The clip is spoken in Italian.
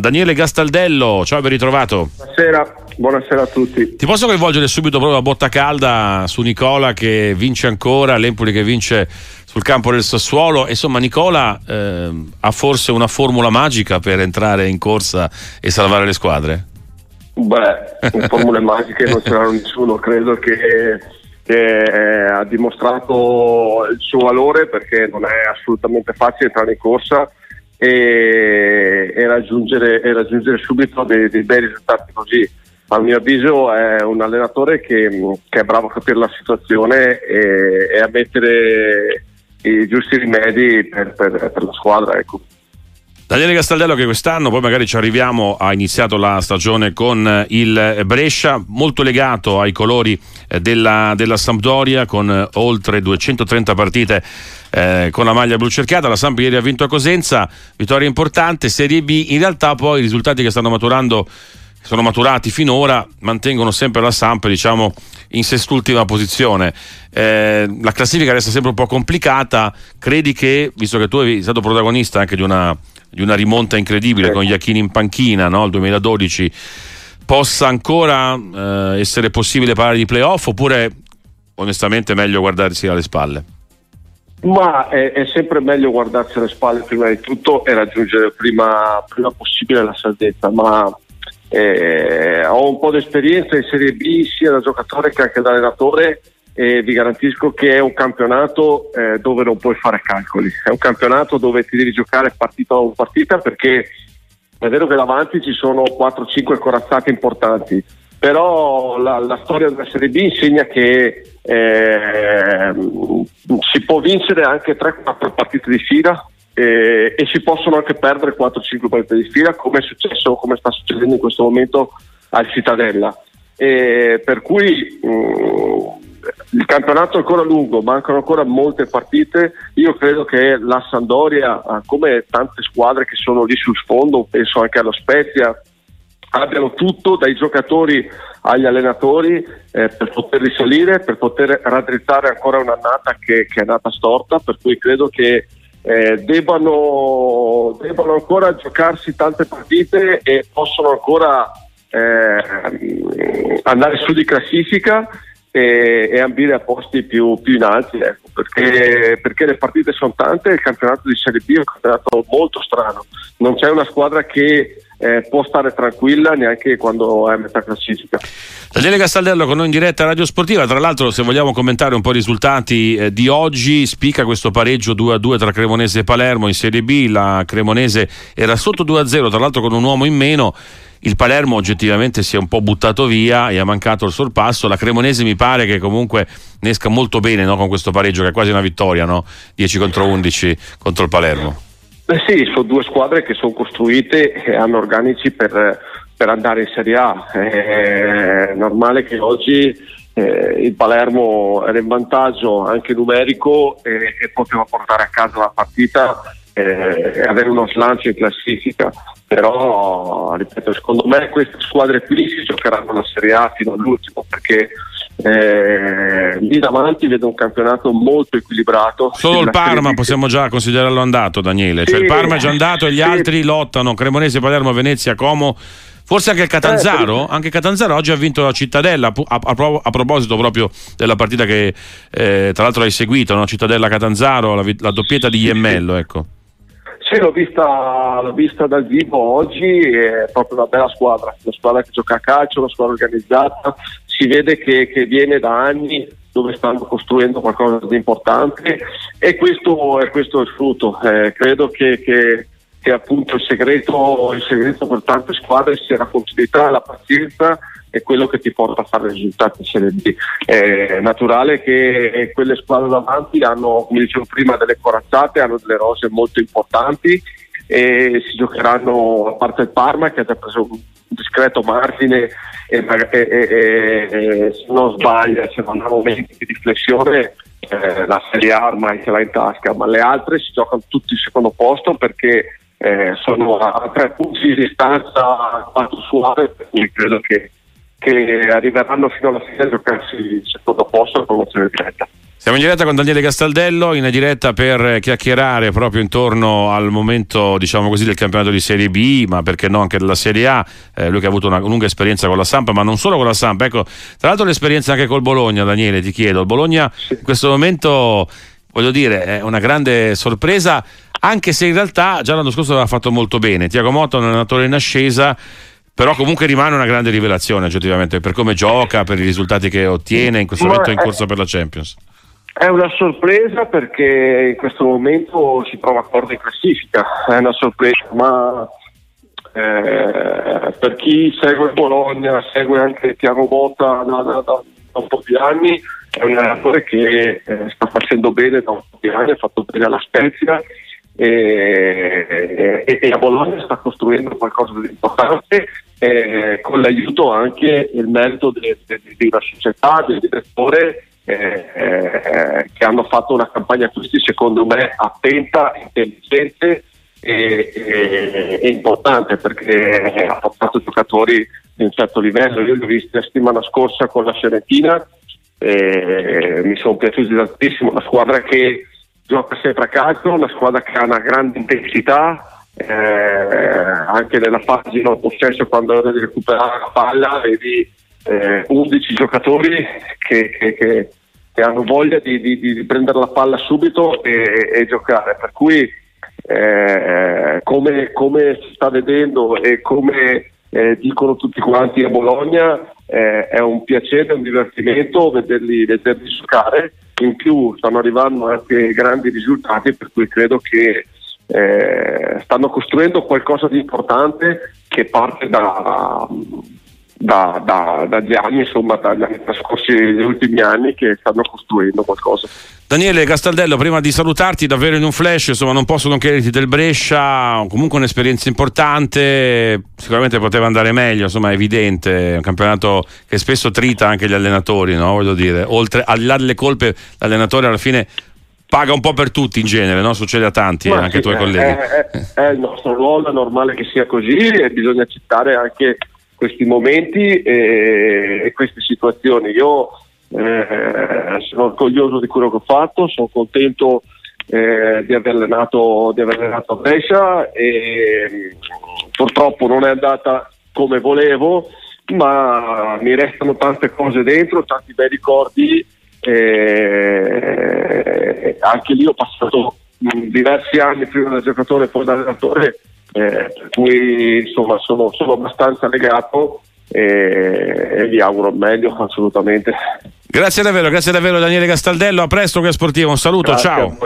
Daniele Gastaldello. Ciao, ben ritrovato. Buonasera, buonasera a tutti. Ti posso coinvolgere subito proprio a botta calda su Nicola che vince ancora, l'Empoli che vince sul campo del Sassuolo. Insomma, Nicola eh, ha forse una formula magica per entrare in corsa e salvare le squadre? Beh, formule magiche non ce l'ha nessuno, credo che che eh, ha dimostrato il suo valore perché non è assolutamente facile entrare in corsa e, e, raggiungere, e raggiungere, subito dei, dei, bei risultati così. A mio avviso è un allenatore che, che è bravo a capire la situazione e, e a mettere i giusti rimedi per, per, per la squadra. Ecco. Daniele Castaldello che quest'anno, poi magari ci arriviamo, ha iniziato la stagione con il Brescia, molto legato ai colori eh, della, della Sampdoria con eh, oltre 230 partite eh, con la maglia blu cerchiata. La Samp ieri ha vinto a Cosenza, vittoria importante, Serie B. In realtà poi i risultati che stanno maturando sono maturati finora, mantengono sempre la Samp diciamo, in sest'ultima posizione. Eh, la classifica resta sempre un po' complicata. Credi che, visto che tu sei stato protagonista anche di una di una rimonta incredibile con Iachini in panchina no? il 2012 possa ancora eh, essere possibile parlare di playoff oppure onestamente è meglio guardarsi alle spalle? Ma è, è, sempre meglio guardarsi alle spalle prima di tutto e raggiungere prima, prima possibile la salvezza, ma eh, ho un po' di esperienza in Serie B sia da giocatore che anche da allenatore e vi garantisco che è un campionato eh, dove non puoi fare calcoli, è un campionato dove ti devi giocare partita dopo partita perché è vero che davanti ci sono 4-5 corazzate importanti, però la, la, storia della Serie B insegna che eh, si può vincere anche 3-4 partite di fila eh, e si possono anche perdere 4-5 partite di fila come è successo, come sta succedendo in questo momento al Cittadella. per cui mh, mm, il campionato è ancora lungo, mancano ancora molte partite. Io credo che la Sandoria, come tante squadre che sono lì sul sfondo, penso anche allo Spezia, abbiano tutto dai giocatori agli allenatori eh, per poter risalire, per poter raddrizzare ancora un'annata che, che è nata storta, per cui credo che eh, debbano, debbano, ancora giocarsi tante partite e possono ancora eh, andare su di classifica e, e ambire a posti più, più in alti, ecco, perché, perché, le partite sono tante il campionato di Serie B è un campionato molto strano, non c'è una squadra che eh, può stare tranquilla neanche quando è a metà classifica. Daniele Castaldello con noi in diretta a Radio Sportiva, tra l'altro se vogliamo commentare un po' i risultati eh, di oggi, spica questo pareggio 2-2 tra Cremonese e Palermo in Serie B, la Cremonese era sotto 2-0 tra l'altro con un uomo in meno il Palermo oggettivamente si è un po' buttato via e ha mancato il sorpasso. La Cremonese mi pare che comunque ne esca molto bene no? con questo pareggio, che è quasi una vittoria, no? 10 contro 11 contro il Palermo. Eh sì, sono due squadre che sono costruite e hanno organici per, per andare in Serie A. È normale che oggi eh, il Palermo era in vantaggio anche numerico e, e poteva portare a casa la partita eh, e avere uno slancio in classifica però ripeto secondo me queste squadre qui si giocheranno la Serie A fino all'ultimo perché eh, lì davanti vedo un campionato molto equilibrato solo il Parma possiamo già considerarlo andato Daniele cioè il Parma è già andato e gli sì. altri lottano Cremonese, Palermo, Venezia, Como Forse anche il Catanzaro, eh, anche Catanzaro oggi ha vinto la Cittadella, a, a, a proposito proprio della partita che eh, tra l'altro hai seguito, no? Cittadella-Catanzaro, la, la, doppietta di Iemmello, ecco. Sì, l'ho vista, l'ho vista, dal vivo oggi, è proprio una bella squadra, una squadra che gioca a calcio, una squadra organizzata, si vede che, che viene da anni dove stanno costruendo qualcosa di importante e questo, è questo il frutto. Eh, credo che, che, che appunto il segreto, il segreto, per tante squadre sia la continuità, la pazienza e quello che ti porta a fare risultati B. È naturale che quelle squadre davanti hanno, come dicevo prima, delle corazzate, hanno delle rose molto importanti e si giocheranno, a parte il Parma che ha già preso un discreto margine e, e, e, se non sbaglia, se non ha momenti di flessione, eh, la Serie A ormai ce l'ha in tasca, ma le altre si giocano tutti il secondo posto perché eh, sono a tre punti di distanza quanto suave, per cui credo che che arriveranno fino alla fine a giocarsi il secondo posto con promozione diretta. Siamo in diretta con Daniele Castaldello, in diretta per chiacchierare proprio intorno al momento, diciamo così, del campionato di Serie B, ma perché no anche della Serie A. Eh, lui che ha avuto una lunga esperienza con la Sampa, ma non solo con la Sampa. Ecco, tra l'altro l'esperienza anche col Bologna, Daniele, ti chiedo. Il Bologna in questo momento, voglio dire, è una grande sorpresa, anche se in realtà già l'anno scorso aveva fatto molto bene. Tiago Motta è un allenatore in ascesa però comunque rimane una grande rivelazione oggettivamente per come gioca, per i risultati che ottiene in questo momento in corsa per la Champions. È una sorpresa perché in questo momento si trova a corda in classifica, è una sorpresa, ma eh, per chi segue Bologna, segue anche Tiago Botta da, da, da, un po' di anni, è un allenatore che eh, sta facendo bene da un po' di anni, ha fatto bene alla Spezia e, e, e a Bologna sta costruendo qualcosa di importante eh, con l'aiuto anche il merito della società, del direttore eh, eh, che hanno fatto una campagna acquisti secondo me attenta, intelligente e, e, e importante perché ha portato giocatori di un certo livello. Io li ho visti la settimana scorsa con la Fiorentina e mi sono piaciuti tantissimo, una squadra che gioca sempre a calcio, una squadra che ha una grande intensità, eh, anche nella fase di non possesso quando devi recuperare la palla vedi eh, 11 giocatori che, che, che, che hanno voglia di, di, di, prendere la palla subito e, e giocare. Per cui eh, come, come, si sta vedendo e come eh, dicono tutti quanti a Bologna, eh, è un piacere, un divertimento vederli, vederli giocare. In più stanno arrivando anche grandi risultati, per cui credo che eh, stanno costruendo qualcosa di importante che parte da, da, da, dagli anni, insomma, dagli anni trascorsi, negli ultimi anni che stanno costruendo qualcosa. Daniele Castaldello, prima di salutarti davvero in un flash, insomma, non posso non chiederti del Brescia, comunque un'esperienza importante, sicuramente poteva andare meglio, insomma, è evidente, è un campionato che spesso trita anche gli allenatori, no? Voglio dire, oltre al là delle colpe, l'allenatore alla fine paga un po' per tutti in genere, no? succede a tanti, Ma anche ai tuoi colleghi. È, è, è, il nostro ruolo, è normale che sia così e bisogna accettare anche questi momenti e, e queste situazioni. Io eh, sono orgoglioso di quello che ho fatto, sono contento eh, di, aver allenato, di aver allenato a Brescia e purtroppo non è andata come volevo, ma mi restano tante cose dentro, tanti bei ricordi. Eh, anche lì ho passato diversi anni prima da giocatore e poi da allenatore eh, cui insomma sono, sono abbastanza legato e, e vi auguro il meglio assolutamente. Grazie davvero, grazie davvero Daniele Castaldello, a presto che sportivo, un saluto, grazie ciao.